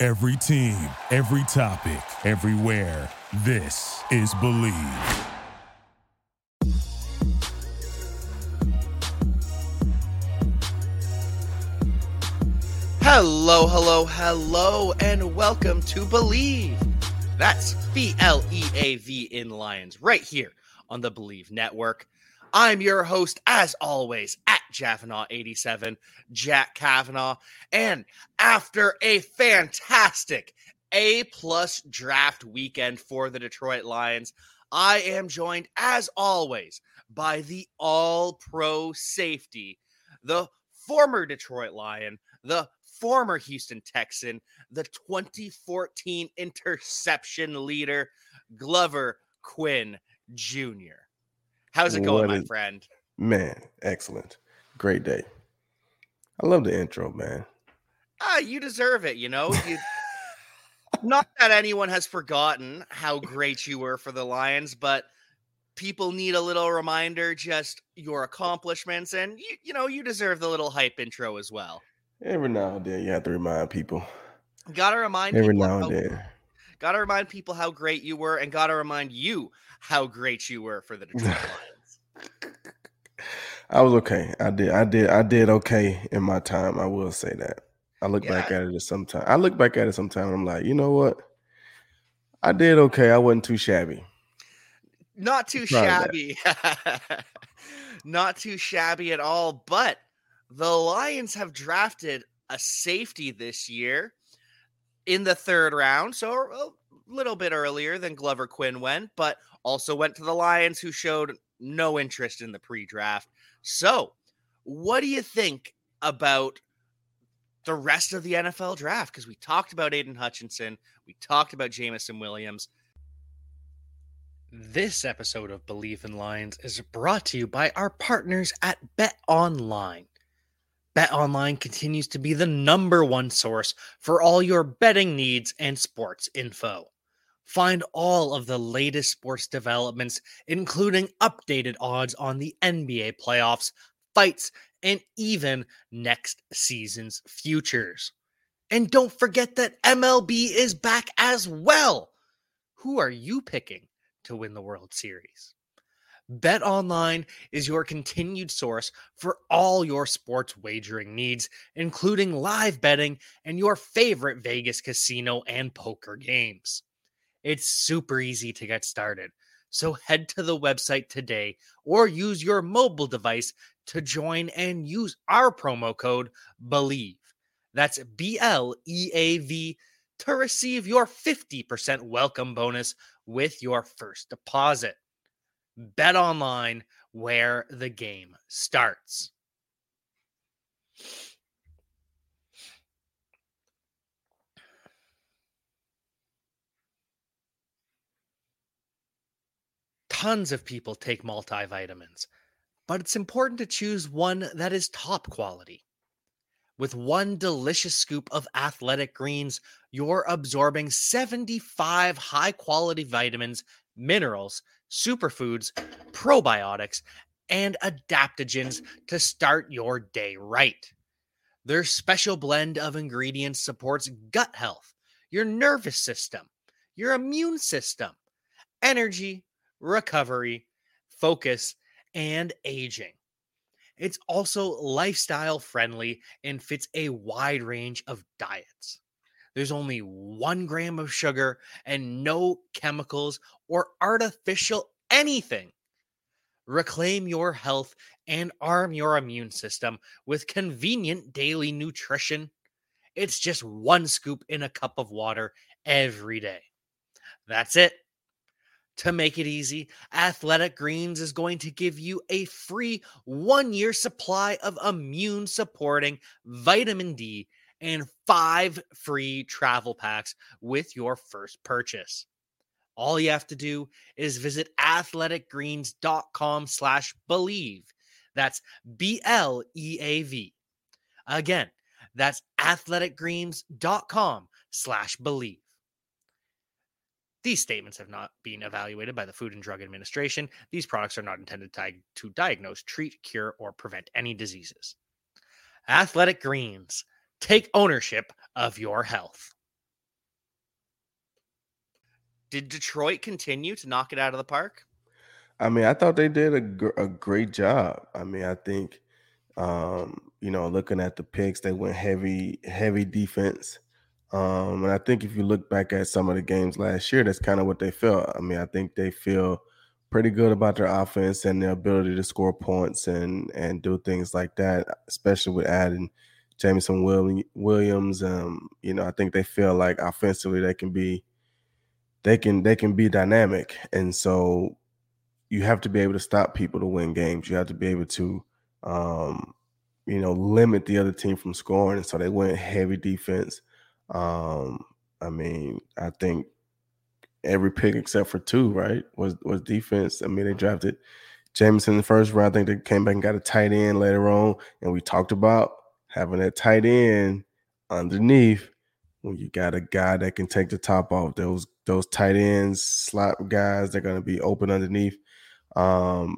Every team, every topic, everywhere. This is Bleav. Hello, hello, hello, and welcome to Bleav. That's B L E A V in Lions, right here on the Bleav Network. I'm your host, as always, at Javanaugh87, Jack Kavanaugh. And after a fantastic A plus draft weekend for the Detroit Lions, I am joined, as always, by the all pro safety, the former Detroit Lion, the former Houston Texan, the 2014 interception leader, Glover Quin Jr. How's it going, What my is- friend? Man, excellent. Great day. I love the intro, man. Ah, you deserve it, you know? You not that anyone has forgotten how great you were for the Lions, but people need a little reminder just your accomplishments and you, you know, you deserve the little hype intro as well. Every now and then you have to remind people. Gotta remind Every now and then. Gotta remind people how great you were and gotta remind you how great you were for the Detroit Lions. I was okay. I did I did I did okay in my time. I will say that. I look back at it sometimes. I look back at it sometimes. I'm like, you know what? I did okay. I wasn't too shabby. not too shabby not too shabby at all but the lions have drafted a safety this year in the third round so a little bit earlier than glover quin went but also went to the lions who showed no interest in the pre-draft. So what do you think about the rest of the nfl draft? Because we talked about aidan hutchinson we talked about jameson williams. This episode of Bleav in Lions is brought to you by our partners at Bet Online. Bet Online continues to be the number one source for all your betting needs and sports info. Find all of the latest sports developments, including updated odds on the NBA playoffs, fights, and even next season's futures. And don't forget that MLB is back as well. Who are you picking? to win the World Series. Bet Online is your continued source for all your sports wagering needs, including live betting and your favorite Vegas casino and poker games. It's super easy to get started, so head to the website today or use your mobile device to join and use our promo code BLEAV. That's B L E A V to receive your 50% welcome bonus with your first deposit. Bet online where the game starts. Tons of people take multivitamins, but it's important to choose one that is top quality. With one delicious scoop of athletic greens, you're absorbing 75 high quality vitamins, minerals, superfoods, probiotics, and adaptogens to start your day right. Their special blend of ingredients supports gut health, your nervous system, your immune system, energy, recovery, focus, and aging. It's also lifestyle friendly and fits a wide range of diets. There's only one gram of sugar and no chemicals or artificial anything. Reclaim your health and arm your immune system with convenient daily nutrition. It's just one scoop in a cup of water every day. That's it. To make it easy, Athletic Greens is going to give you a free one year supply of immune supporting vitamin D and five free travel packs with your first purchase. All you have to do is visit athleticgreens.com slash bleav. That's B L E A V. Again, that's athleticgreens.com slash bleav. These statements have not been evaluated by the Food and Drug Administration. These products are not intended to diagnose, treat, cure, or prevent any diseases. Athletic Greens, take ownership of your health. Did Detroit continue to knock it out of the park? I mean, I thought they did a, gr- a great job. I mean, I think, um, you know, looking at the picks, they went heavy, heavy defense. Um, and I think if you look back at some of the games last year, that's kind of what they felt. I mean, I think they feel pretty good about their offense and their ability to score points and and do things like that, especially with adding Jameson Williams. Um, you know, I think they feel like offensively they can be they can they can be dynamic. And so you have to be able to stop people to win games. You have to be able to um, you know, limit the other team from scoring. And so they went heavy defense. Um, I mean, I think every pick except for two, right, was was defense. I mean, they drafted Jameson in the first round. I think they came back and got a tight end later on, and we talked about having that tight end underneath when you got a guy that can take the top off. Those those tight ends, slot guys, they're going to be open underneath. Um,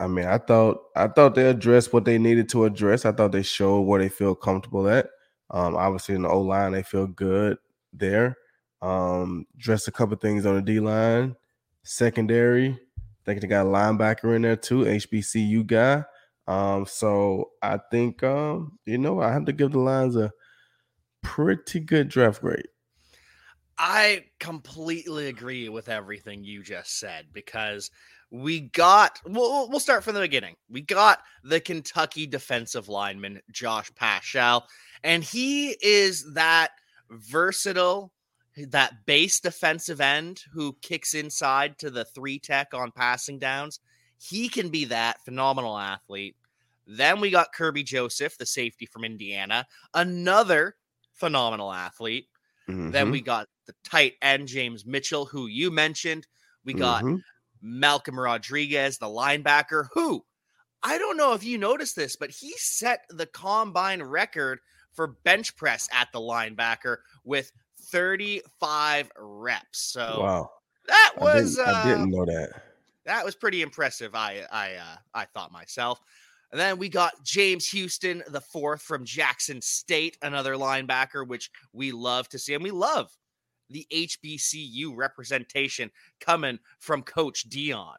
I mean, I thought I thought they addressed what they needed to address. I thought they showed where they feel comfortable at. Um, obviously, in the O line, they feel good there. Um, dressed a couple things on the D line, secondary. I think they got a linebacker in there too, HBCU guy. Um, so I think um, you know I have to give the Lions a pretty good draft grade. I completely agree with everything you just said because we got we'll, we'll start from the beginning. We got the Kentucky defensive lineman Josh Paschal and he is that versatile, that base defensive end who kicks inside to the three tech on passing downs. He can be that phenomenal athlete. Then we got Kerby Joseph, the safety from Indiana, another phenomenal athlete. Mm-hmm. Then we got the tight end James Mitchell, who you mentioned. We got mm-hmm. Malcolm Rodriguez, the linebacker, who I don't know if you noticed this, but he set the combine record for bench press at the linebacker with 35 reps. So wow, that was I didn't, uh, I didn't know that. That was pretty impressive. I I uh, I thought myself. And then we got James Houston, the fourth from Jackson State, another linebacker, which we love to see. And we love the HBCU representation coming from Coach Deion.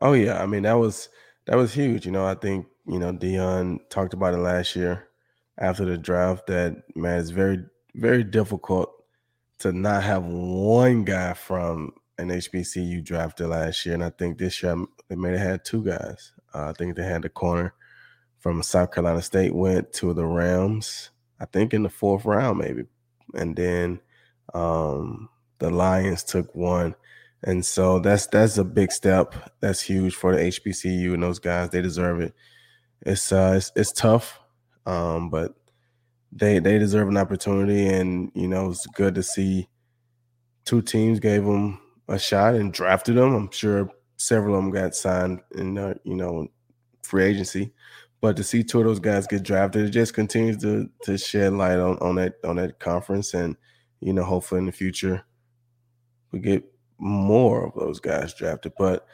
Oh yeah. I mean, that was that was huge. You know, I think, you know, Deion talked about it last year after the draft that man it's very very difficult to not have one guy from an HBCU drafted last year, and I think this year um, they may have had two guys. Uh, I think they had the corner from South Carolina State went to the Rams. I think in the fourth round maybe, and then um, the Lions took one, and so that's that's a big step. That's huge for the HBCU and those guys. They deserve it. It's uh, it's, it's tough um, but they they deserve an opportunity, and you know it's good to see two teams gave them a shot and drafted them. I'm sure several of them got signed in uh, you know free agency, but to see two of those guys get drafted, it just continues to to shed light on on that on that conference, and you know hopefully in the future we get more of those guys drafted. But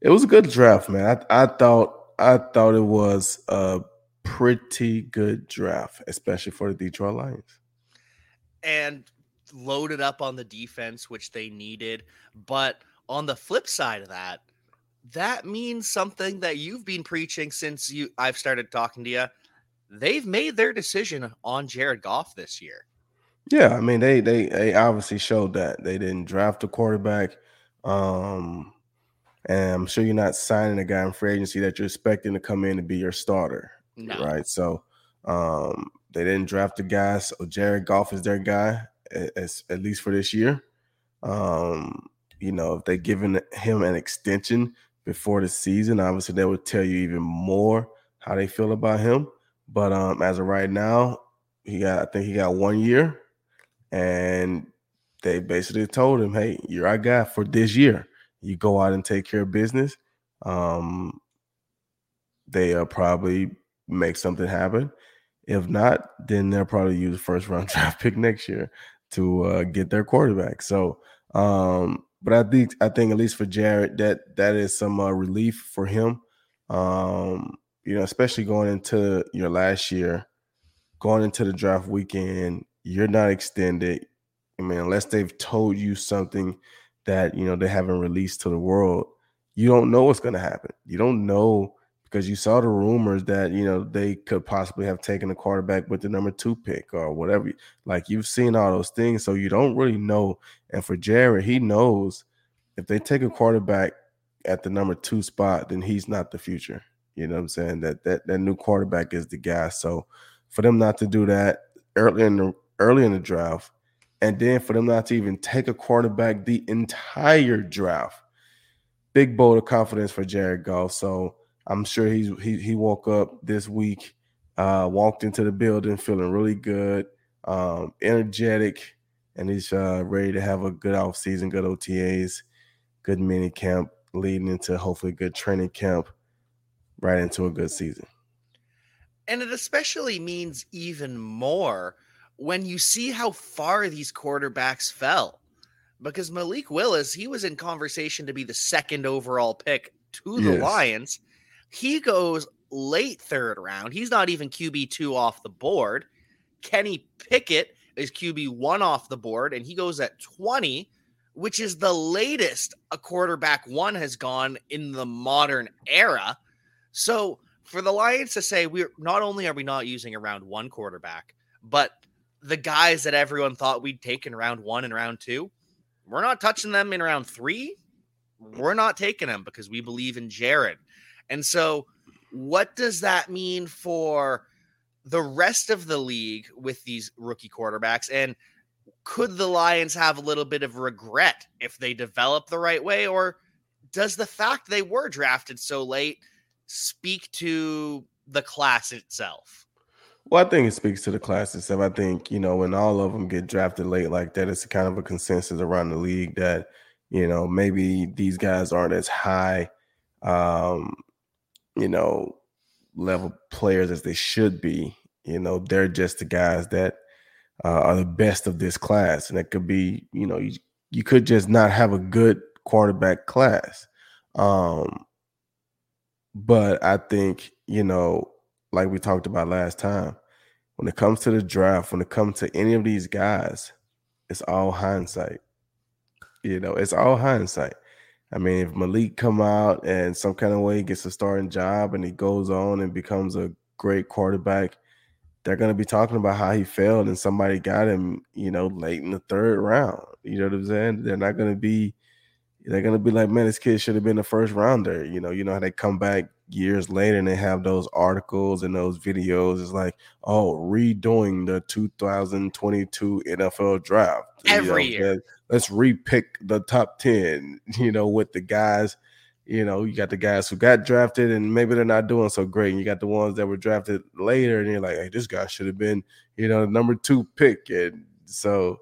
it was a good draft, man. I I thought I thought it was a pretty good draft, especially for the Detroit Lions. And loaded up on the defense, which they needed. But on the flip side of that, that means something that you've been preaching since you I've started talking to you. They've made their decision on Jared Goff this year. Yeah, I mean they they they obviously showed that they didn't draft a quarterback. Um and I'm sure you're not signing a guy in free agency that you're expecting to come in to be your starter. No. Right. So um, they didn't draft the guy. So Jared Goff is their guy, as, at least for this year. Um, you know, if they given him an extension before the season, obviously they would tell you even more how they feel about him. But um, as of right now, he got I think he got one year, and they basically told him, "Hey, you're our guy for this year. You go out and take care of business." Um, they uh, probably make something happen. If not, then they'll probably use first round draft pick next year to uh, get their quarterback. So, um, but I think I think at least for Jared, that that is some uh, relief for him. Um, you know, especially going into your last year, going into the draft weekend, you're not extended. I mean, unless they've told you something that you know they haven't released to the world, you don't know what's going to happen. You don't know because you saw the rumors that you know they could possibly have taken a quarterback with the number two pick or whatever. Like you've seen all those things, so you don't really know. And for Jared, he knows if they take a quarterback at the number two spot, then he's not the future. You know what I'm saying? That that that new quarterback is the guy. So for them not to do that early in the early in the draft, and then for them not to even take a quarterback the entire draft, big bolt of confidence for Jared Goff. So I'm sure he's he he woke up this week, uh, walked into the building feeling really good, um, energetic, and he's uh, ready to have a good off season, good OTAs, good mini camp, leading into hopefully good training camp, right into a good season. And it especially means even more when you see how far these quarterbacks fell. Because Malik Willis, he was in conversation to be the second overall pick to the yes. Lions. He goes late third round. He's not even QB2 off the board. Kenny Pickett is QB1 off the board, and he goes at 20, which is the latest a quarterback one has gone in the modern era. So for the Lions to say we're not only are we not using a round one quarterback, but the guys that everyone thought we'd take in round one and round two, we're not touching them in round three. We're not taking them because we believe in Jared. And so, what does that mean for the rest of the league with these rookie quarterbacks? And could the Lions have a little bit of regret if they develop the right way? Or does the fact they were drafted so late speak to the class itself? Well, I think it speaks to the class itself. I think, you know, when all of them get drafted late like that, it's kind of a consensus around the league that, you know, maybe these guys aren't as high um, you know, level players as they should be. You know, they're just the guys that uh, are the best of this class, and it could be, you know, you, you could just not have a good quarterback class. Um, but I think, you know, like we talked about last time, when it comes to the draft, when it comes to any of these guys, it's all hindsight. You know, it's all hindsight. I mean, if Malik come out and some kind of way gets a starting job and he goes on and becomes a great quarterback, they're going to be talking about how he failed and somebody got him, you know, late in the third round. You know what I'm saying? They're not going to be, they're going to be like, man, this kid should have been the first rounder. You know, you know how they come back years later and they have those articles and those videos. It's like, oh, redoing the 2022 NFL draft every you know, year. Let's repick the top 10, you know, with the guys. You know, you got the guys who got drafted and maybe they're not doing so great. And you got the ones that were drafted later, and you're like, hey, this guy should have been, you know, the number two pick. And so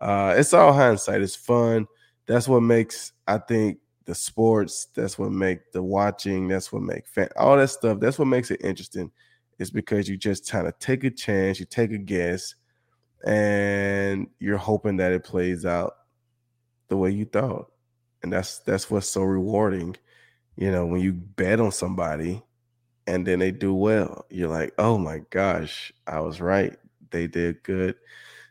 uh, it's all hindsight. It's fun. That's what makes, I think, the sports. That's what make the watching. That's what make fan all that stuff. That's what makes it interesting. Is because you just kind of take a chance, you take a guess, and you're hoping that it plays out the way you thought. And that's that's what's so rewarding. You know, when you bet on somebody and then they do well, you're like, oh my gosh, I was right. They did good.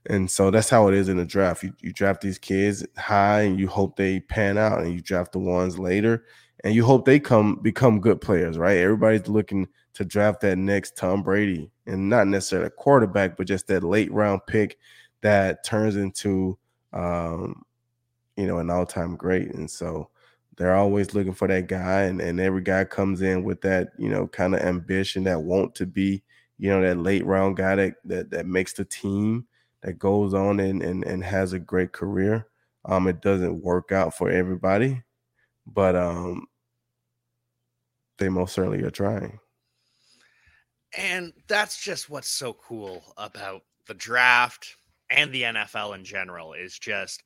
And so that's how it is in the draft. You, you draft these kids high and you hope they pan out, and you draft the ones later and you hope they come become good players, right? Everybody's looking to draft that next Tom Brady and not necessarily a quarterback, but just that late round pick that turns into um, you know, an all-time great. And so they're always looking for that guy, and, and every guy comes in with that, you know, kind of ambition that want to be, you know, that late round guy that that, that makes the team that goes on and, and, and has a great career. Um, it doesn't work out for everybody, but um, they most certainly are trying. And that's just what's so cool about the draft and the NFL in general is just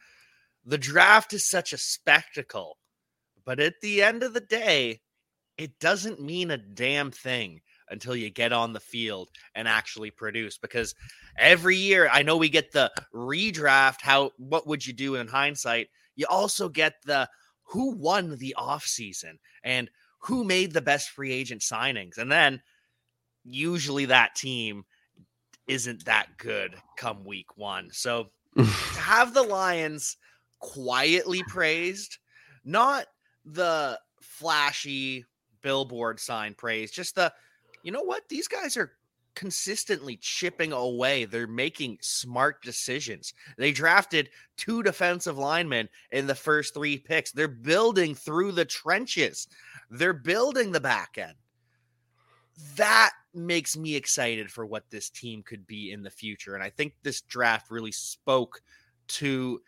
the draft is such a spectacle. But at the end of the day, it doesn't mean a damn thing until you get on the field and actually produce because every year I know we get the redraft how what would you do in hindsight? You also get the who won the offseason and who made the best free agent signings and then usually that team isn't that good come week 1 so to have the lions quietly praised not the flashy billboard sign praise just the you know what? These guys are consistently chipping away. They're making smart decisions. They drafted two defensive linemen in the first three picks. They're building through the trenches, they're building the back end. That makes me excited for what this team could be in the future. And I think this draft really spoke to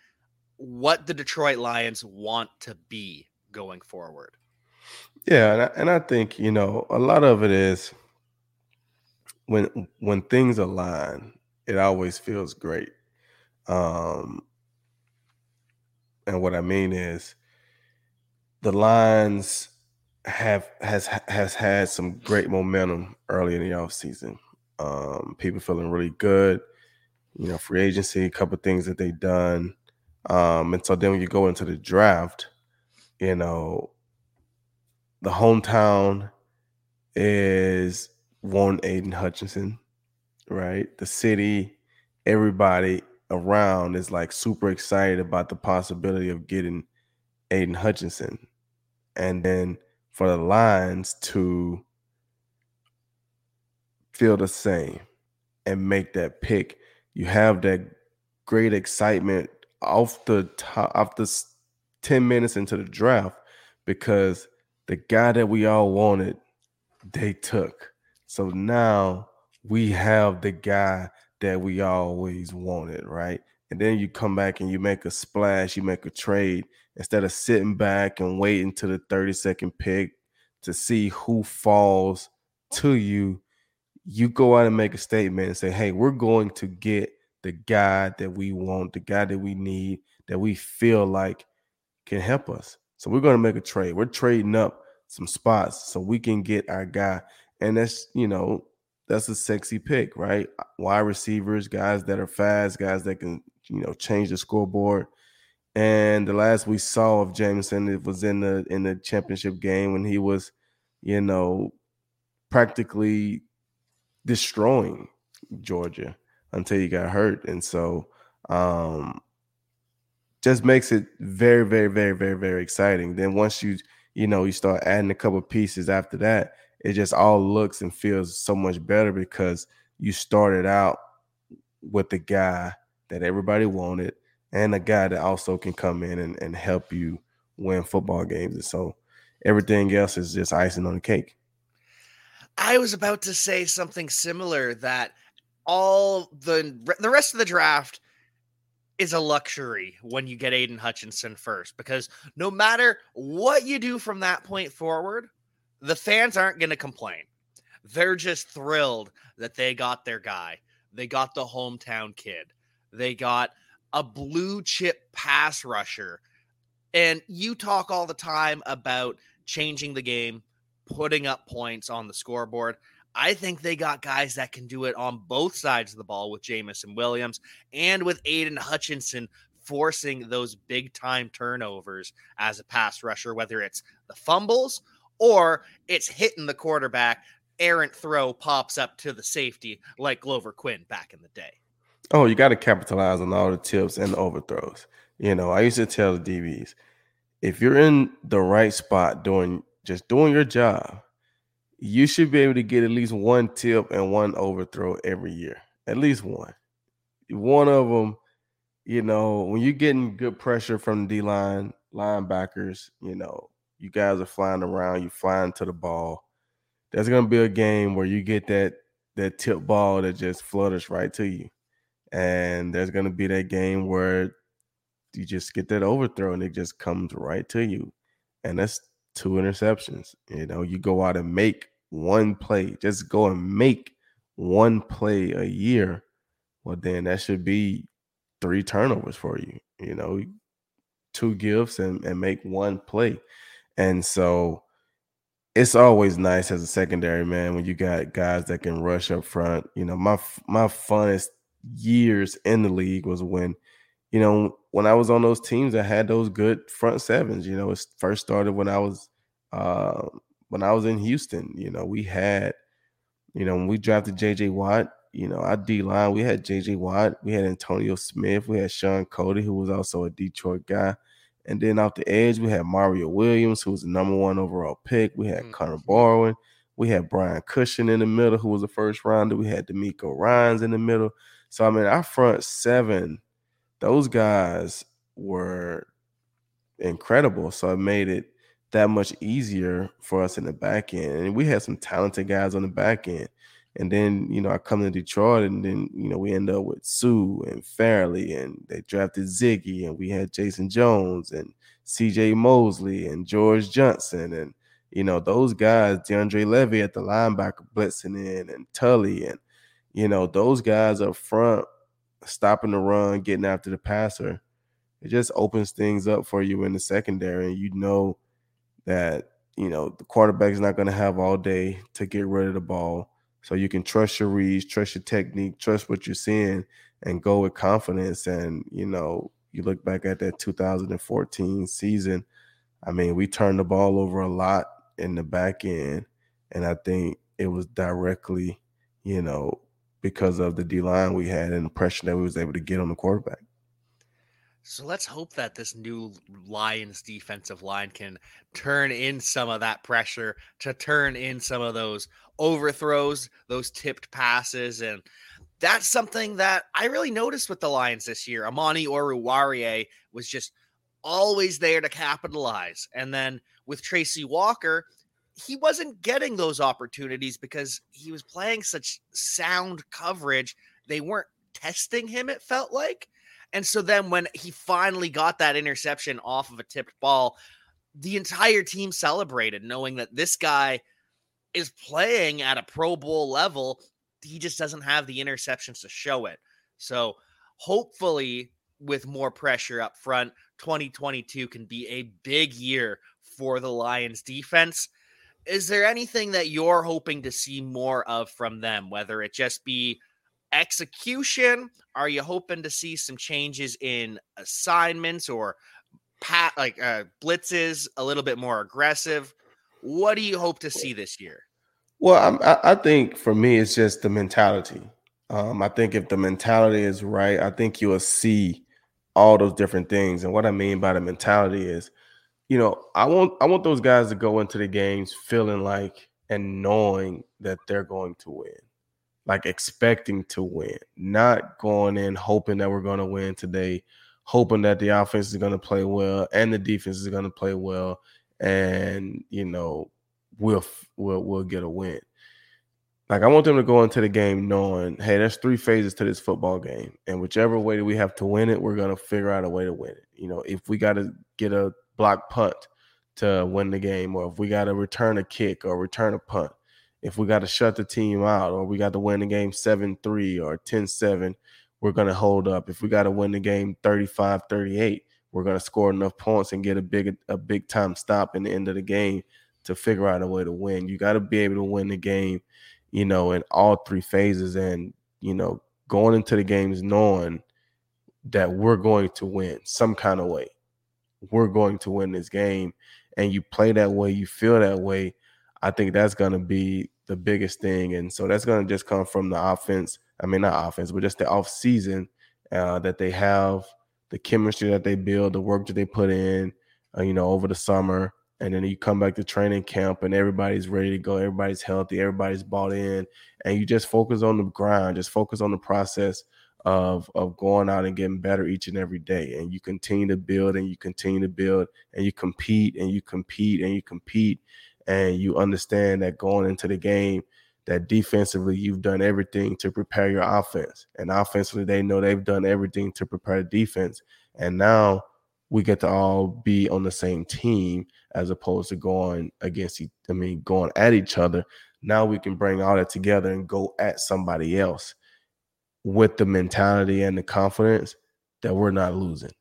what the Detroit Lions want to be going forward. Yeah, and I, and I think, you know, a lot of it is when when things align, it always feels great. Um, and what I mean is, the Lions have has has had some great momentum early in the off season. Um, people feeling really good. You know, free agency, a couple things that they've done. Um, and so then when you go into the draft, you know, the hometown is want Aidan Hutchinson, right? The city, everybody around is like super excited about the possibility of getting Aidan Hutchinson. And then for the Lions to feel the same and make that pick, you have that great excitement off the top, off the 10 minutes into the draft because the guy that we all wanted, they took. So now we have the guy that we always wanted, right? And then you come back and you make a splash, you make a trade instead of sitting back and waiting to the 30 second pick to see who falls to you. You go out and make a statement and say, Hey, we're going to get the guy that we want, the guy that we need, that we feel like can help us. So we're going to make a trade. We're trading up some spots so we can get our guy and that's you know that's a sexy pick, right? Wide receivers, guys that are fast, guys that can you know change the scoreboard. And the last we saw of Jameson, it was in the in the championship game when he was, you know, practically destroying Georgia until he got hurt. And so um just makes it very, very, very, very, very exciting. Then once you, you know, you start adding a couple pieces after that, it just all looks and feels so much better because you started out with the guy that everybody wanted and a guy that also can come in and, and help you win football games. And so everything else is just icing on the cake. I was about to say something similar that all the the rest of the draft is a luxury when you get Aidan Hutchinson first because no matter what you do from that point forward, the fans aren't going to complain. They're just thrilled that they got their guy. They got the hometown kid. They got a blue chip pass rusher. And you talk all the time about changing the game, putting up points on the scoreboard. I think they got guys that can do it on both sides of the ball with Jameson Williams and with Aidan Hutchinson forcing those big time turnovers as a pass rusher, whether it's the fumbles or it's hitting the quarterback. Errant throw pops up to the safety like Glover Quin back in the day. Oh, you got to capitalize on all the tips and the overthrows. You know, I used to tell the DBs if you're in the right spot doing just doing your job, you should be able to get at least one tip and one overthrow every year. At least one. One of them, you know, when you're getting good pressure from the D line linebackers, you know, you guys are flying around, You're flying to the ball. There's gonna be a game where you get that that tip ball that just flutters right to you. And there's gonna be that game where you just get that overthrow and it just comes right to you. And that's two interceptions. You know, you go out and make one play, just go and make one play a year. well, then that should be three turnovers for you. You know, two gifts and, and make one play. And so it's always nice as a secondary man when you got guys that can rush up front. You know, my my funnest years in the league was when, you know, when I was on those teams that had those good front sevens. You know, it first started when I was uh, when I was in Houston. You know, we had, you know, when we drafted JJ Watt, you know, our D line, we had JJ Watt, we had Antonio Smith, we had Shaun Cody, who was also a Detroit guy. And then off the edge, we had Mario Williams, who was the number one overall pick. We had mm-hmm. Connor Barwin. We had Brian Cushing in the middle, who was a first rounder. We had DeMeco Ryans in the middle. So I mean, our front seven, those guys were incredible. So it made it that much easier for us in the back end. And we had some talented guys on the back end. And then, you know, I come to Detroit and then, you know, we end up with Suh and Fairley and they drafted Ziggy and we had Jason Jones and CJ Mosley and George Johnson and, you know, those guys, DeAndre Levy at the linebacker blitzing in and Tully and, you know, those guys up front stopping the run, getting after the passer. It just opens things up for you in the secondary. And you know that, you know, the quarterback is not going to have all day to get rid of the ball so you can trust your reads, trust your technique, trust what you're seeing, and go with confidence. And you know, you look back at that 2014 season. I mean, we turned the ball over a lot in the back end, and I think it was directly, you know, because of the D line we had and the pressure that we was able to get on the quarterback. So let's hope that this new Lions defensive line can turn in some of that pressure to turn in some of those overthrows, those tipped passes. And that's something that I really noticed with the Lions this year. Amani Oruwariye was just always there to capitalize. And then with Tracy Walker, he wasn't getting those opportunities because he was playing such sound coverage. They weren't testing him, it felt like. And so then when he finally got that interception off of a tipped ball, the entire team celebrated, knowing that this guy is playing at a Pro Bowl level. He just doesn't have the interceptions to show it. So hopefully, with more pressure up front, 2022 can be a big year for the Lions defense. Is there anything that you're hoping to see more of from them, whether it just be execution? Are you hoping to see some changes in assignments or pat like uh, blitzes a little bit more aggressive? What do you hope to see this year? Well, I, I think for me, it's just the mentality. Um, I think if the mentality is right, I think you'll see all those different things. And what I mean by the mentality is, you know, I want I want those guys to go into the games feeling like and knowing that they're going to win like expecting to win, not going in hoping that we're going to win today, hoping that the offense is going to play well and the defense is going to play well, and you know we'll we'll we'll get a win. Like I want them to go into the game knowing, hey, there's three phases to this football game, and whichever way we have to win it, we're gonna figure out a way to win it. You know, if we got to get a block punt to win the game, or if we got to return a kick or return a punt, if we got to shut the team out or we got to win the game 7-3 or 10-7 we're going to hold up. If we got to win the game 35-38 we're going to score enough points and get a big a big time stop in the end of the game to figure out a way to win. You got to be able to win the game you know in all three phases and you know going into the games knowing that we're going to win some kind of way. We're going to win this game and you play that way you feel that way I think that's going to be the biggest thing. And so that's going to just come from the offense. I mean, not offense, but just the off season uh, that they have, the chemistry that they build, the work that they put in, uh, you know, over the summer. And then you come back to training camp and everybody's ready to go. Everybody's healthy. Everybody's bought in. And you just focus on the grind, just focus on the process of of going out and getting better each and every day and you continue to build and you continue to build and you compete and you compete and you compete and you understand that going into the game that defensively you've done everything to prepare your offense. And offensively they know they've done everything to prepare the defense. And now we get to all be on the same team as opposed to going against I mean going at each other. Now we can bring all that together and go at somebody else with the mentality and the confidence that we're not losing.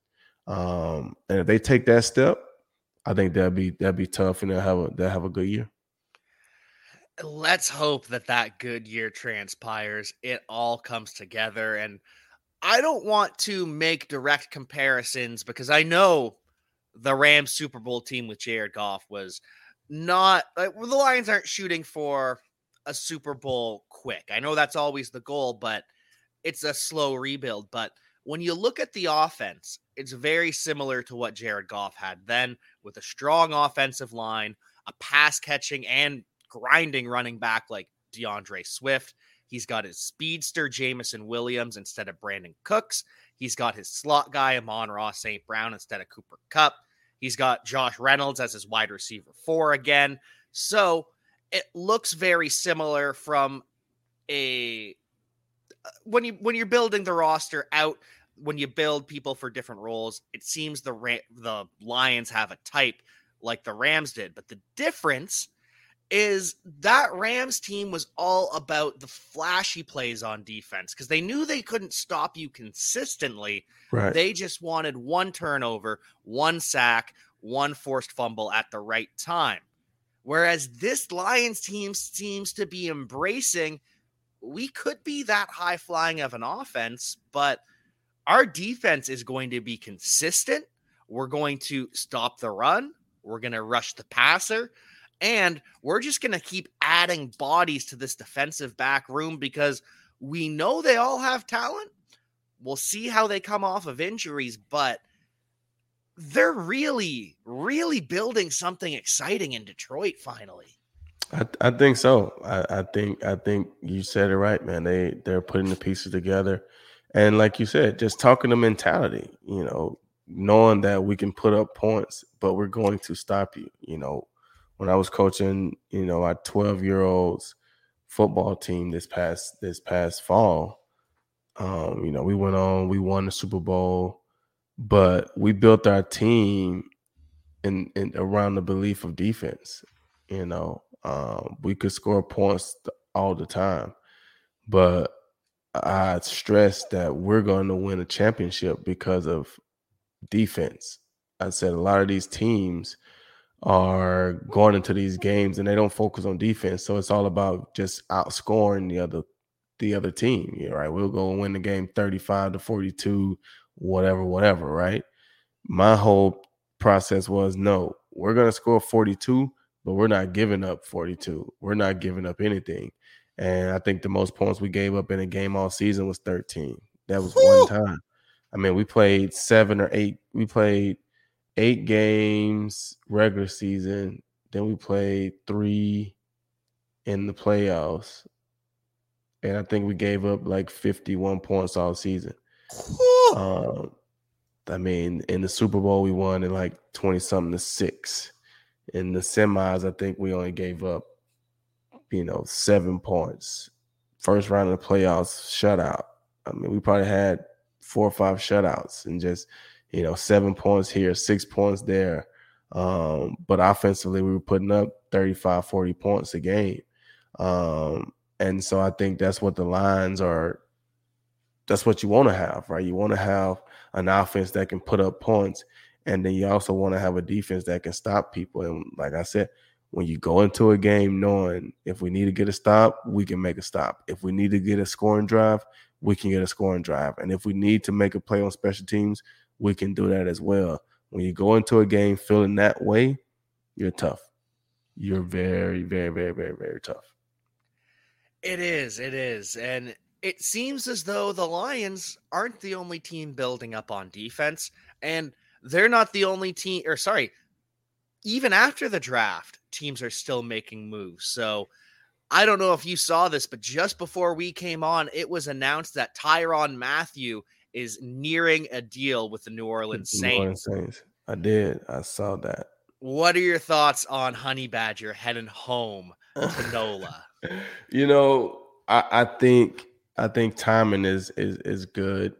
Um, and if they take that step, I think that'd be that'd be tough, and they'll have a they'll have a good year. Let's hope that that good year transpires. It all comes together, and I don't want to make direct comparisons because I know the Rams Super Bowl team with Jared Goff was not like the Lions aren't shooting for a Super Bowl quick. I know that's always the goal, but it's a slow rebuild. But when you look at the offense, it's very similar to what Jared Goff had then with a strong offensive line, a pass catching and grinding running back like D'Andre Swift. He's got his speedster Jameson Williams instead of Brandin Cooks. He's got his slot guy Amon-Ra St. Brown instead of Cooper Kupp. He's got Josh Reynolds as his wide receiver four again. So it looks very similar from a uh, when you when you're building the roster out when you build people for different roles it seems the the lions have a type like the rams did but the difference is that rams team was all about the flashy plays on defense because they knew they couldn't stop you consistently right. they just wanted one turnover one sack one forced fumble at the right time Whereas this Lions team seems to be embracing, we could be that high flying of an offense, but our defense is going to be consistent. We're going to stop the run. We're going to rush the passer. And we're just going to keep adding bodies to this defensive back room because we know they all have talent. We'll see how they come off of injuries, but they're really, really building something exciting in Detroit finally. I, I think so. I, I think I think you said it right, man. They they're putting the pieces together. And like you said, just talking the mentality, you know, knowing that we can put up points, but we're going to stop you. You know, when I was coaching, you know, our 12 year olds football team this past this past fall, um, you know, we went on, we won the Super Bowl but we built our team in, in around the belief of defense. You know, um, we could score points all the time, but I stress that we're going to win a championship because of defense. I said a lot of these teams are going into these games and they don't focus on defense, so it's all about just outscoring the other the other team. Right. We'll go and win the game 35 to 42 whatever, whatever, right? My whole process was no, we're going to score 42, but we're not giving up 42. We're not giving up anything. And I think the most points we gave up in a game all season was 13. That was Woo! one time. I mean, we played seven or eight. We played eight games regular season. Then we played three in the playoffs. And I think we gave up like 51 points all season. Um, I mean, in the Super Bowl, we won in like 20 something to six. In the semis, I think we only gave up, you know, seven points. First round of the playoffs, shutout. I mean, we probably had four or five shutouts and just, you know, seven points here, six points there. Um, but offensively, we were putting up 35, 40 points a game. Um, and so I think that's what the Lions are that's what you want to have, right? You want to have an offense that can put up points, and then you also want to have a defense that can stop people. And like I said, when you go into a game knowing if we need to get a stop, we can make a stop. If we need to get a scoring drive, we can get a scoring drive. And if we need to make a play on special teams, we can do that as well. When you go into a game feeling that way, you're tough. You're very, very, very, very, very tough. It is. It is. And it seems as though the Lions aren't the only team building up on defense, and they're not the only team, or sorry, even after the draft, teams are still making moves. So I don't know if you saw this, but just before we came on, it was announced that Tyrann Mathieu is nearing a deal with the New Orleans Saints. New Orleans Saints. I did. I saw that. What are your thoughts on Honey Badger heading home to NOLA? you know, I, I think I think timing is is is good.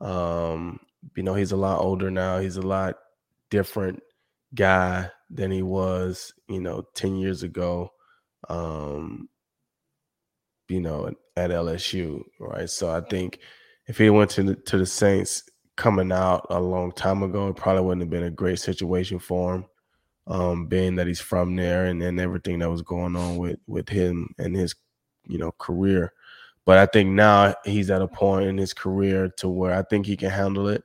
Um, you know, he's a lot older now. He's a lot different guy than he was, you know, 10 years ago. Um, you know, at LSU, right? So I think if he went to the, to the Saints coming out a long time ago, it probably wouldn't have been a great situation for him, um, being that he's from there and, and everything that was going on with with him and his, you know, career. But I think now he's at a point in his career to where I think he can handle it.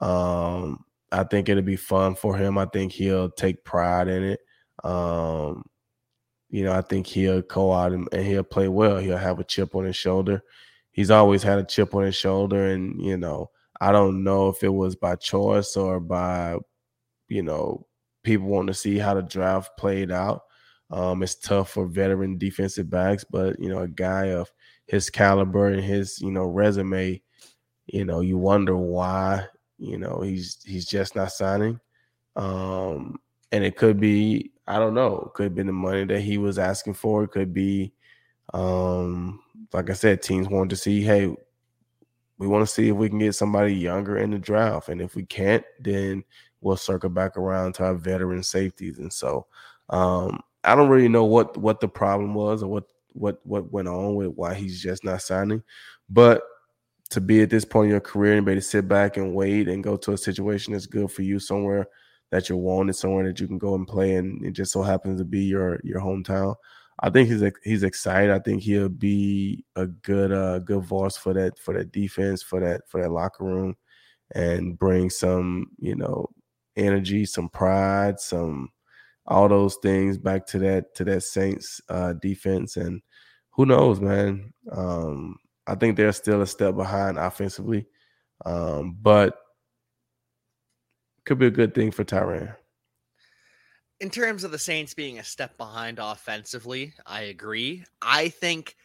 Um, I think it'll be fun for him. I think he'll take pride in it. Um, you know, I think he'll go out and, and, he'll play well. He'll have a chip on his shoulder. He's always had a chip on his shoulder, and you know, I don't know if it was by choice or by, you know, people want to see how the draft played out. Um, it's tough for veteran defensive backs, but you know, a guy of his caliber and his, you know, resume, you know, you wonder why, you know, he's he's just not signing. Um, and it could be, I don't know, could have been the money that he was asking for. It could be um, like I said, teams want to see, hey, we want to see if we can get somebody younger in the draft. And if we can't, then we'll circle back around to our veteran safeties. And so um, I don't really know what what the problem was or what what what went on with why he's just not signing. But to be at this point in your career and be to sit back and wait and go to a situation that's good for you somewhere that you're wanted, somewhere that you can go and play, and it just so happens to be your your hometown. I think he's he's excited. I think he'll be a good uh good voice for that for that defense for that for that locker room, and bring some you know energy, some pride, some all those things back to that to that Saints uh, defense. And who knows, man? Um, I think they're still a step behind offensively, um, but could be a good thing for Tyrann. In terms of the Saints being a step behind offensively, I agree. I think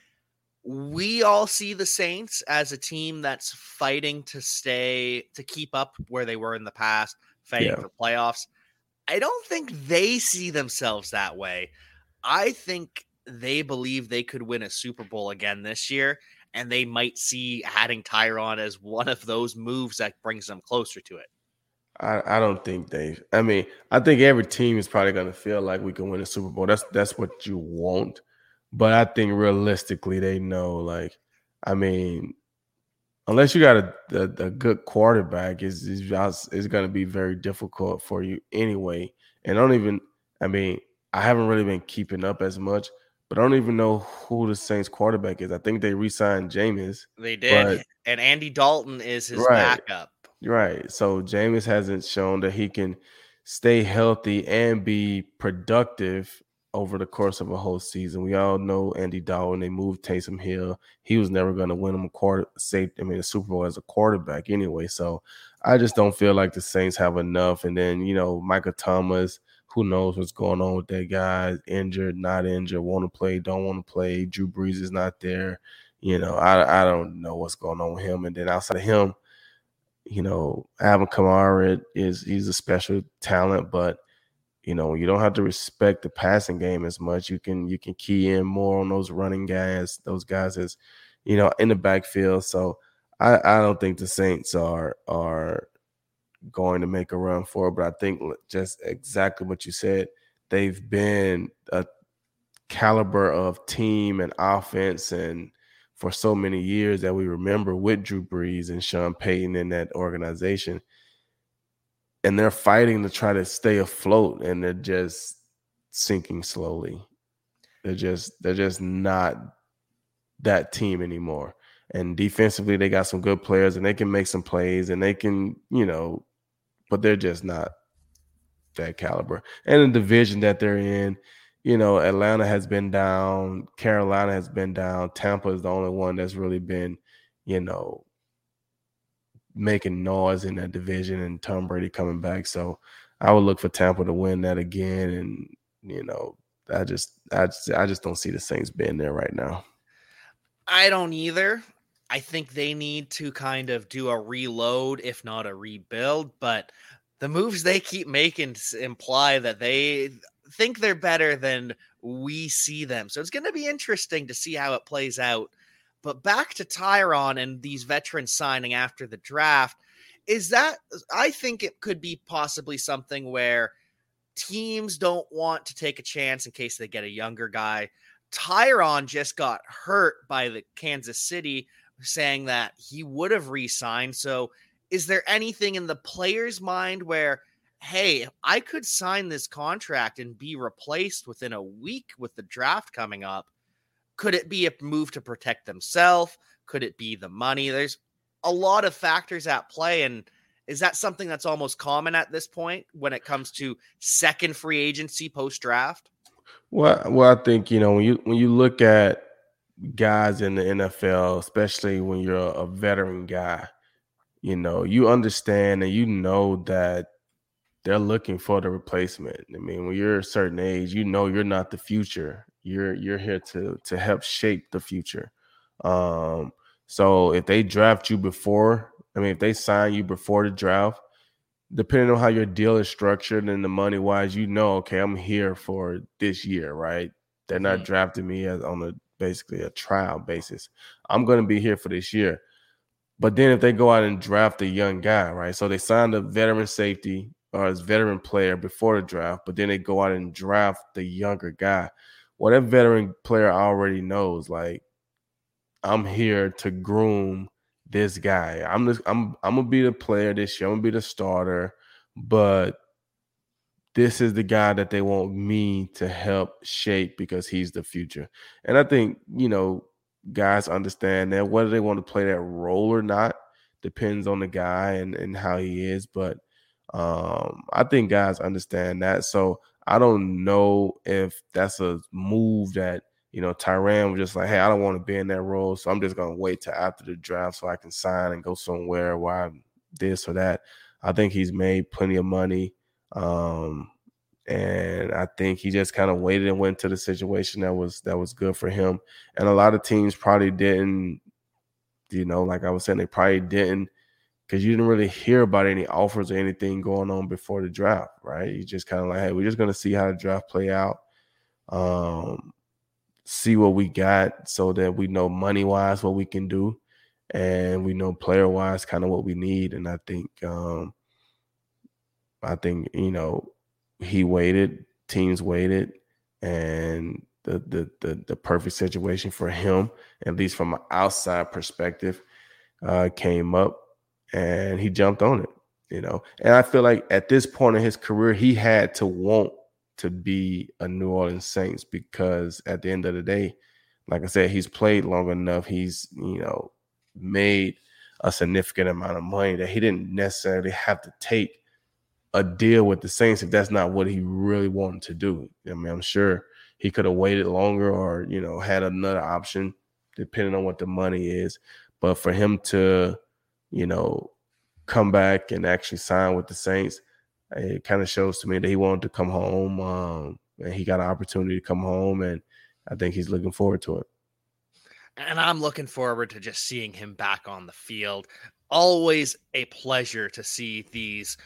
we all see the Saints as a team that's fighting to stay to keep up where they were in the past, fighting yeah. for playoffs. I don't think they see themselves that way. I think they believe they could win a Super Bowl again this year, and they might see adding Tyrann as one of those moves that brings them closer to it. I, I don't think they. I mean, I think every team is probably going to feel like we can win a Super Bowl. That's that's what you want, but I think realistically, they know. Like, I mean, unless you got a, a, a good quarterback, is is going to be very difficult for you anyway. And I don't even, I mean, I haven't really been keeping up as much, but I don't even know who the Saints quarterback is. I think they re-signed Jameis. They did, and Andy Dalton is his right, backup. Right. So Jameis hasn't shown that he can stay healthy and be productive over the course of a whole season. We all know Andy Dalton. They moved Taysom Hill. He was never going to win him a quarter safe. I mean, a Super Bowl as a quarterback anyway. So I just don't feel like the Saints have enough. And then you know, Michael Thomas. Who knows what's going on with that guy? Injured, not injured, want to play, don't want to play. Drew Brees is not there. You know, I I don't know what's going on with him. And then outside of him, you know, Alvin Kamara is he's a special talent, but you know, you don't have to respect the passing game as much. You can you can key in more on those running guys, those guys as you know in the backfield. So I, I don't think the Saints are are going to make a run for it, but I think just exactly what you said. They've been a caliber of team and offense and for so many years that we remember with Drew Brees and Sean Payton in that organization and they're fighting to try to stay afloat and they're just sinking slowly. They're just they're just not that team anymore. And defensively they got some good players and they can make some plays and they can, you know, but they're just not that caliber. And the division that they're in, you know, Atlanta has been down, Carolina has been down, Tampa is the only one that's really been, you know, making noise in that division and Tom Brady coming back. So I would look for Tampa to win that again. And, you know, I just I just I just don't see the Saints being there right now. I don't either. I think they need to kind of do a reload, if not a rebuild. But the moves they keep making imply that they think they're better than we see them. So it's going to be interesting to see how it plays out but back to Tyrann and these veterans signing after the draft, is that I think it could be possibly something where teams don't want to take a chance in case they get a younger guy. Tyrann just got hurt by the Kansas City, saying that he would have re signed. So, is there anything in the player's mind where, hey, I could sign this contract and be replaced within a week with the draft coming up? Could it be a move to protect themselves? Could it be the money? There's a lot of factors at play. And is that something that's almost common at this point when it comes to second free agency post draft? Well, well, I think you know when you when you look at guys in the NFL, especially when you're a veteran guy, you know you understand and you know that they're looking for the replacement. I mean, when you're a certain age, you know you're not the future. You're you're here to to help shape the future. Um, so if they draft you before, I mean, if they sign you before the draft, depending on how your deal is structured and the money wise, you know, okay, I'm here for this year, right? They're not drafting me as on a basically a trial basis. I'm going to be here for this year. But then if they go out and draft a young guy, right? So they signed a veteran safety or as veteran player before the draft, but then they go out and draft the younger guy. Well, that veteran player already knows, like, I'm here to groom this guy. I'm just I'm I'm gonna be the player this year. I'm gonna be the starter, but this is the guy that they want me to help shape because he's the future. And I think, you know, guys understand that whether they want to play that role or not depends on the guy and, and how he is. But um, I think guys understand that. So I don't know if that's a move that you know, Tyrann was just like, hey, I don't want to be in that role, so I'm just gonna wait till after the draft so I can sign and go somewhere where I'm this or that. I think he's made plenty of money. Um, and I think he just kind of waited and went to the situation that was that was good for him. And a lot of teams probably didn't, you know, like I was saying, they probably didn't because you didn't really hear about any offers or anything going on before the draft, right? You just kind of like, hey, we're just gonna see how the draft play out. Um, see what we got so that we know money wise what we can do and we know player wise kind of what we need and i think um i think you know he waited teams waited and the the the, the perfect situation for him at least from an outside perspective uh came up and he jumped on it you know and i feel like at this point in his career he had to want to be a New Orleans Saints because at the end of the day, like I said, he's played long enough. He's, you know, made a significant amount of money that he didn't necessarily have to take a deal with the Saints if that's not what he really wanted to do. I mean, I'm sure he could have waited longer or, you know, had another option depending on what the money is. But for him to, you know, come back and actually sign with the Saints, it kind of shows to me that he wanted to come home um, and he got an opportunity to come home and i think he's looking forward to it and i'm looking forward to just seeing him back on the field always a pleasure to see these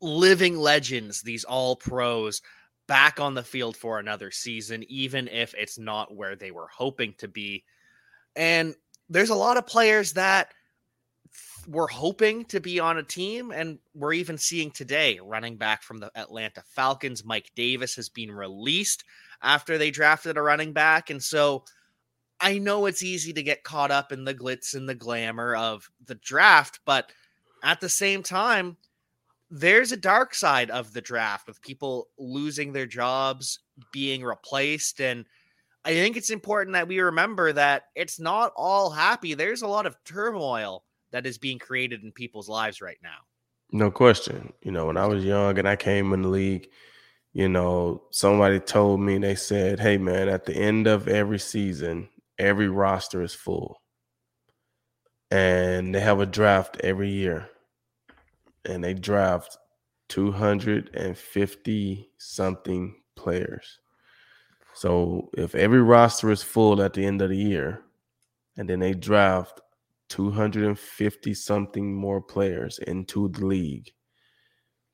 living legends these all pros back on the field for another season even if it's not where they were hoping to be and there's a lot of players that we're hoping to be on a team, and we're even seeing today running back from the Atlanta Falcons, Mike Davis has been released after they drafted a running back. And so I know it's easy to get caught up in the glitz and the glamour of the draft, but at the same time, there's a dark side of the draft with people losing their jobs, being replaced. And I think it's important that we remember that it's not all happy. There's a lot of turmoil that is being created in people's lives right now. No question. You know, when I was young and I came in the league, you know, somebody told me, they said, hey, man, at the end of every season, every roster is full. And they have a draft every year. And they draft 250 something players. So if every roster is full at the end of the year, and then they draft 250 something more players into the league.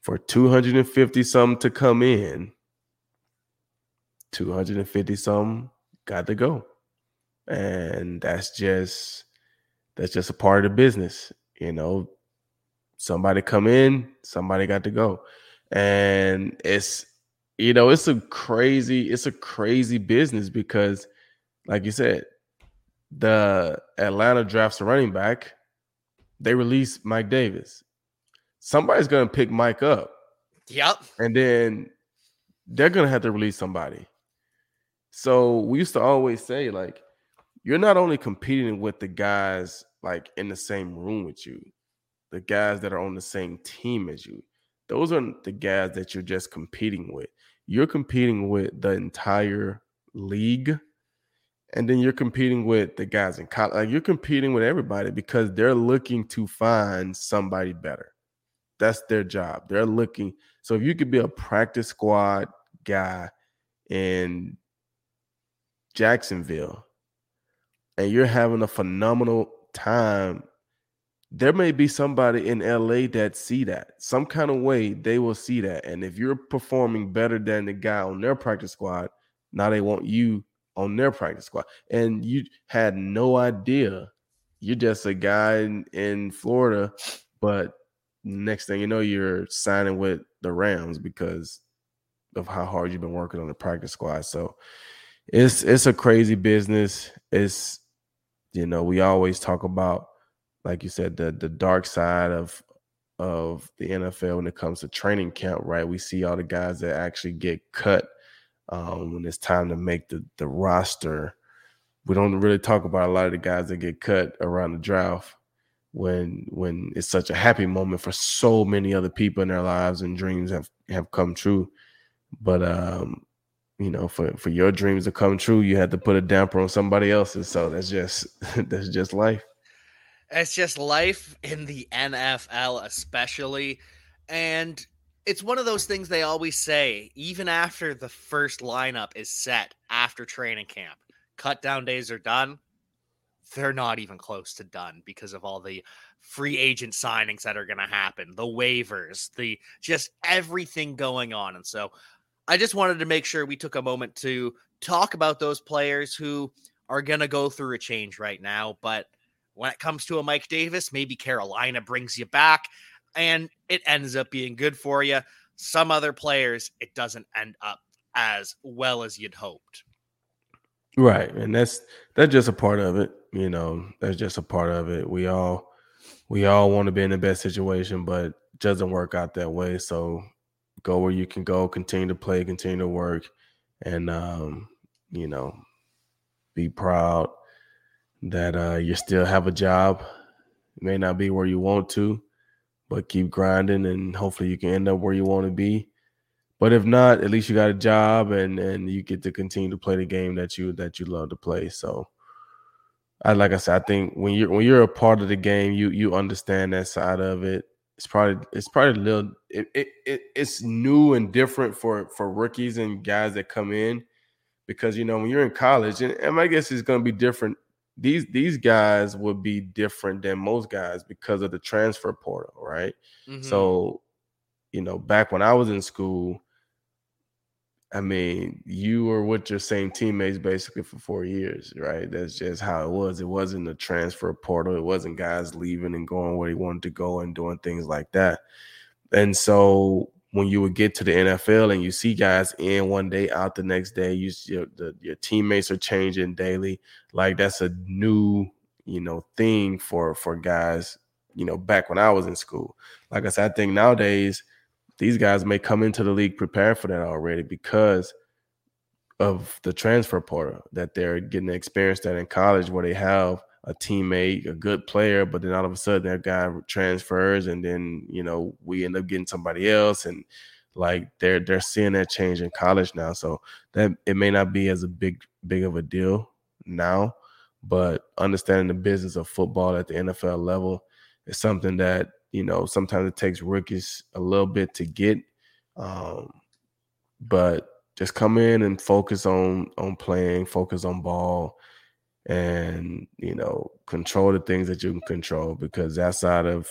For 250 some to come in, 250 some got to go. And that's just that's just a part of the business, you know. Somebody come in, somebody got to go. And it's you know, it's a crazy, it's a crazy business because, like you said, the Atlanta drafts a running back, they release Mike Davis. Somebody's gonna pick Mike up. Yep. And then they're gonna have to release somebody. So we used to always say, like, you're not only competing with the guys like in the same room with you, the guys that are on the same team as you. Those aren't the guys that you're just competing with. You're competing with the entire league. And then you're competing with the guys in college. Like you're competing with everybody because they're looking to find somebody better. That's their job. They're looking. So if you could be a practice squad guy in Jacksonville and you're having a phenomenal time there may be somebody in LA that see that. Some kind of way they will see that. And if you're performing better than the guy on their practice squad now they want you on their practice squad. And you had no idea. You're just a guy in, in Florida but next thing you know you're signing with the Rams because of how hard you've been working on the practice squad. So it's it's a crazy business. It's you know we always talk about like you said, the the dark side of of the NFL when it comes to training camp, right? We see all the guys that actually get cut um, when it's time to make the the roster. We don't really talk about a lot of the guys that get cut around the draft when when it's such a happy moment for so many other people in their lives and dreams have have come true. But um, you know, for for your dreams to come true, you had to put a damper on somebody else's. So that's just that's just life. It's just life in the NFL, especially. And it's one of those things they always say, even after the first lineup is set after training camp, cut down days are done. They're not even close to done because of all the free agent signings that are going to happen, the waivers, the just everything going on. And so I just wanted to make sure we took a moment to talk about those players who are going to go through a change right now. But when it comes to a Mike Davis, maybe Carolina brings you back and it ends up being good for you. Some other players, it doesn't end up as well as you'd hoped. Right. And that's that's just a part of it. You know, that's just a part of it. We all we all want to be in the best situation, but it doesn't work out that way. So go where you can go, continue to play, continue to work, and um, you know, be proud that uh, you still have a job. It may not be where you want to, but keep grinding and hopefully you can end up where you want to be. But if not, at least you got a job and and you get to continue to play the game that you that you love to play. So I like I said, I think when you're when you're a part of the game, you you understand that side of it. It's probably it's probably a little it, it, it it's new and different for for rookies and guys that come in because you know when you're in college and, and I guess it's going to be different these these guys would be different than most guys because of the transfer portal, right? Mm-hmm. So, you know, back when I was in school, I mean, you were with your same teammates basically for four years, right? That's just how it was. It wasn't a transfer portal. It wasn't guys leaving and going where they wanted to go and doing things like that. And so when you would get to the NFL and you see guys in one day, out the next day, you your, the, your teammates are changing daily. Like that's a new, you know, thing for for guys. You know, back when I was in school, like I said, I think nowadays these guys may come into the league prepared for that already because of the transfer portal that they're getting to experience that in college where they have a teammate, a good player, but then all of a sudden that guy transfers, and then you know we end up getting somebody else, and like they're they're seeing that change in college now. So that it may not be as a big big of a deal now, but understanding the business of football at the NFL level is something that you know sometimes it takes rookies a little bit to get, um, but just come in and focus on on playing, focus on ball and you know control the things that you can control because outside of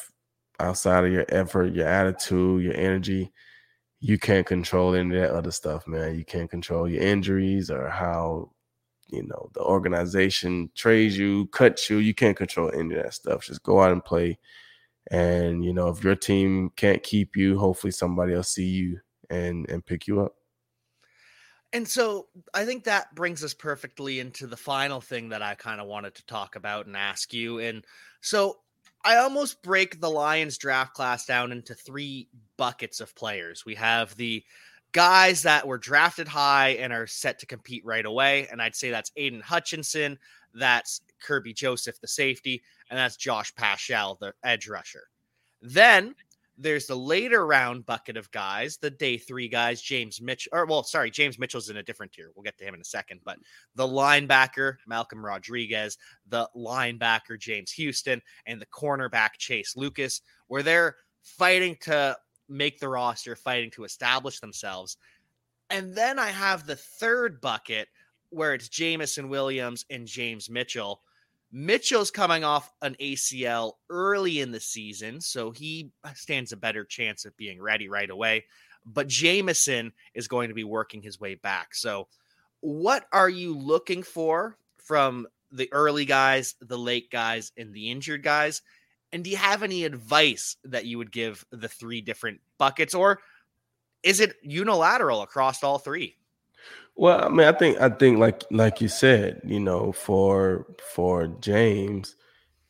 outside of your effort your attitude your energy you can't control any of that other stuff man. You can't control your injuries or how you know the organization trades you cuts you. You can't control any of that stuff. Just go out and play. And you know if your team can't keep you hopefully somebody else see you and and pick you up And so I think that brings us perfectly into the final thing that I kind of wanted to talk about and ask you. And so I almost break the Lions draft class down into three buckets of players. We have the guys that were drafted high and are set to compete right away. And I'd say that's Aidan Hutchinson, that's Kerby Joseph, the safety, and that's Josh Paschal, the edge rusher. Then there's the later round bucket of guys, the day three guys, James Mitchell, or well, sorry, James Mitchell's in a different tier. We'll get to him in a second, but the linebacker, Malcolm Rodriguez, the linebacker, James Houston, and the cornerback, Chase Lucas, where they're fighting to make the roster, fighting to establish themselves. And then I have the third bucket where it's Jameson Williams and James Mitchell. Mitchell's coming off an ACL early in the season, so he uh, stands a better chance of being ready right away. But Jameson is going to be working his way back. So, what are you looking for from the early guys, the late guys, and the injured guys? And do you have any advice that you would give the three different buckets, or is it unilateral across all three? Well, I mean, I think I think like like you said, you know, for for James,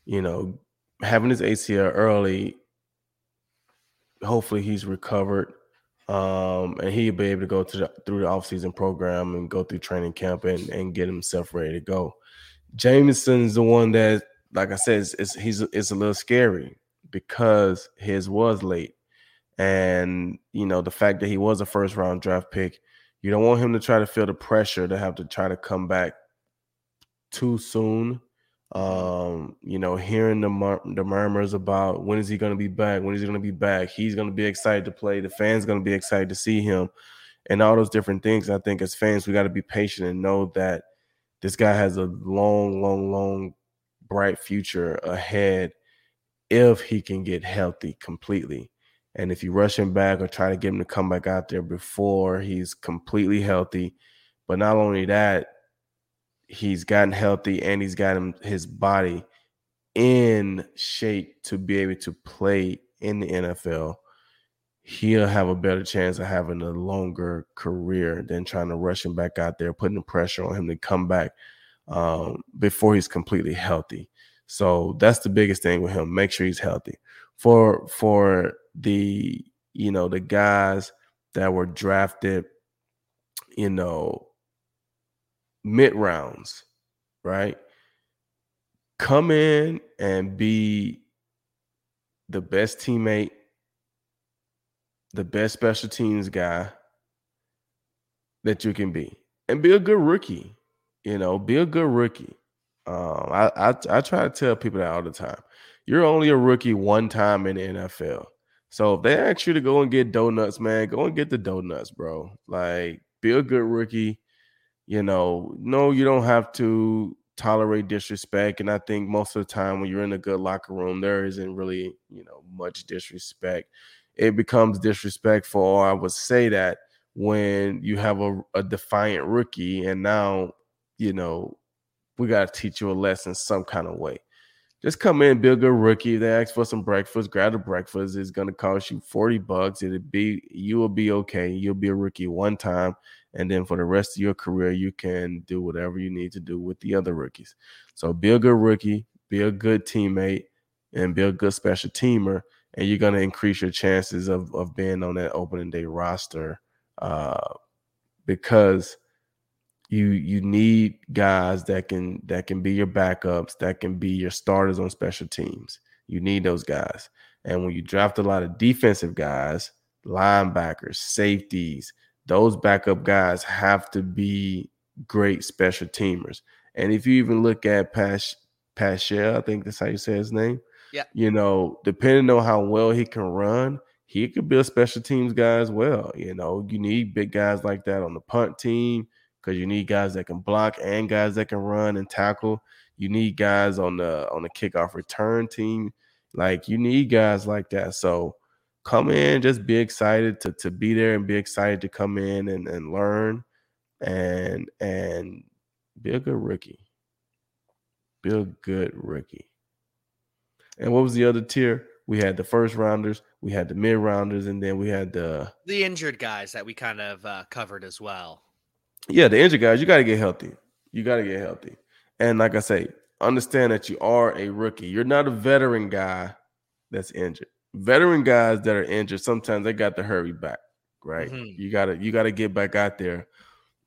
you know, having his ACL early, hopefully he's recovered. Um, and he'll be able to go to the, through the offseason program and go through training camp and, and get himself ready to go. Jameson's the one that like I said, it's, he's it's a little scary because his was late, and you know the fact that he was a first round draft pick, you don't want him to try to feel the pressure to have to try to come back too soon. Um, you know, hearing the mur- the murmurs about when is he going to be back? When is he going to be back? He's going to be excited to play. The fans going to be excited to see him, and all those different things. I think as fans, we got to be patient and know that this guy has a long, long, long bright future ahead if he can get healthy completely. And if you rush him back or try to get him to come back out there before he's completely healthy, but not only that, he's gotten healthy and he's got him his body in shape to be able to play in the NFL, he'll have a better chance of having a longer career than trying to rush him back out there, putting the pressure on him to come back um, before he's completely healthy. So that's the biggest thing with him. Make sure he's healthy. For for the you know the guys that were drafted, you know, mid rounds, right? Come in and be the best teammate, the best special teams guy that you can be, and be a good rookie. You know, be a good rookie. Um, I, I I try to tell people that all the time. You're only a rookie one time in the NFL. So if they ask you to go and get donuts, man, go and get the donuts, bro. Like, be a good rookie. You know, no, you don't have to tolerate disrespect. And I think most of the time when you're in a good locker room, there isn't really, you know, much disrespect. It becomes disrespectful, or I would say that when you have a, a defiant rookie and now you know, we got to teach you a lesson some kind of way. Just come in, be a good rookie. They ask for some breakfast, grab the breakfast. It's to cost you 40 bucks. It'll be, you will be okay. You'll be a rookie one time. And then for the rest of your career, you can do whatever you need to do with the other rookies. So be a good rookie, be a good teammate, and be a good special teamer. And you're to increase your chances of, of being on that opening day roster uh, because you you need guys that can that can be your backups, that can be your starters on special teams. You need those guys. And when you draft a lot of defensive guys, linebackers, safeties, those backup guys have to be great special teamers. And if you even look at Pash Paschal, I think that's how you say his name. Yeah. You know, depending on how well he can run, he could be a special teams guy as well. You know, you need big guys like that on the punt team because you need guys that can block and guys that can run and tackle. You need guys on the on the kickoff return team. Like you need guys like that. So come in, just be excited to to be there and be excited to come in and, and learn and and be a good rookie. Be a good rookie. And what was the other tier? We had the first rounders, we had the mid rounders, and then we had the the injured guys that we kind of uh, covered as well. Yeah, the injured guys, you got to get healthy. You got to get healthy. And like I say, understand that you are a rookie. You're not a veteran guy that's injured. Veteran guys that are injured, sometimes they got to hurry back, right? Mm-hmm. You gotta you gotta get back out there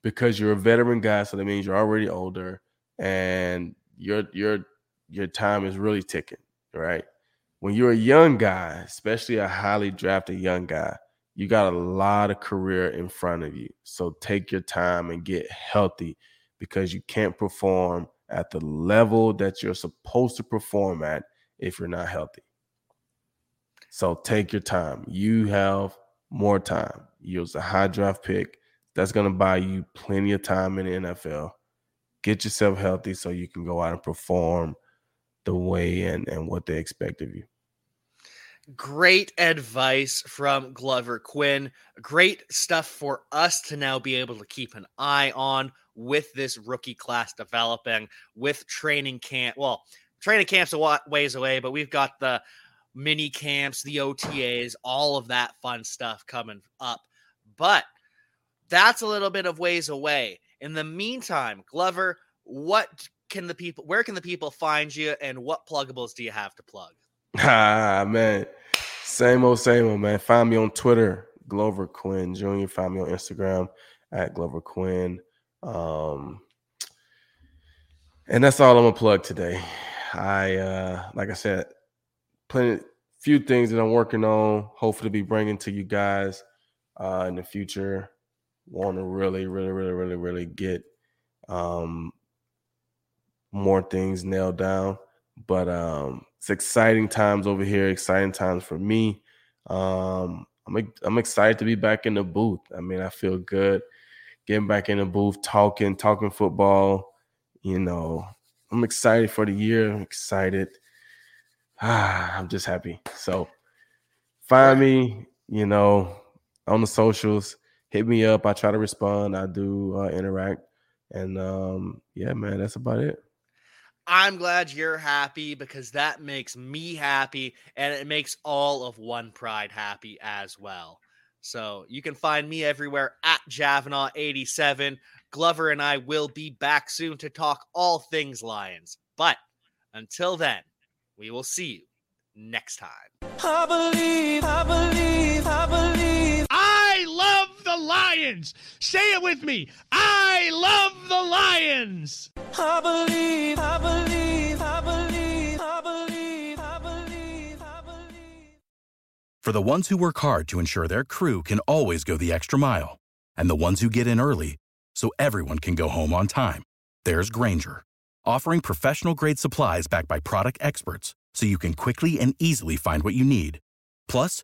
because you're a veteran guy, so that means you're already older and your your your time is really ticking, right? When you're a young guy, especially a highly drafted young guy, you got a lot of career in front of you. So take your time and get healthy because you can't perform at the level that you're supposed to perform at if you're not healthy. So take your time. You have more time. You was a high draft pick. That's going to buy you plenty of time in the NFL. Get yourself healthy so you can go out and perform the way and, and what they expect of you. Great advice from Glover Quin. Great stuff for us to now be able to keep an eye on with this rookie class developing, with training camp. Well, training camp's a ways away, but we've got the mini camps, the OTAs, all of that fun stuff coming up. But that's a little bit of ways away. In the meantime, Glover, what can the people where can the people find you and what pluggables do you have to plug? Ah man. Same old, same old, man. Find me on Twitter, Glover Quin Jr. Find me on Instagram at Glover Quin. Um, and that's all I'm gonna plug today. I uh like I said, plenty few things that I'm working on, hopefully be bringing to you guys uh in the future. Want to really, really, really, really, really get um more things nailed down. But um it's exciting times over here, exciting times for me. Um, I'm I'm excited to be back in the booth. I mean, I feel good getting back in the booth, talking, talking football. You know, I'm excited for the year. I'm excited. Ah, I'm just happy. So find me, you know, on the socials. Hit me up. I try to respond. I do uh, interact. And um, yeah, man, that's about it. I'm glad you're happy because that makes me happy and it makes all of One Pride happy as well. So you can find me everywhere at Javanaugh87. Glover and I will be back soon to talk all things Lions. But until then, we will see you next time. I believe, I believe, I believe. I love the Lions. Say it with me. I love the Lions. I believe, I believe, I believe, I believe, I believe, I believe. For the ones who work hard to ensure their crew can always go the extra mile, and the ones who get in early so everyone can go home on time, there's Grainger, offering professional grade supplies backed by product experts so you can quickly and easily find what you need. Plus,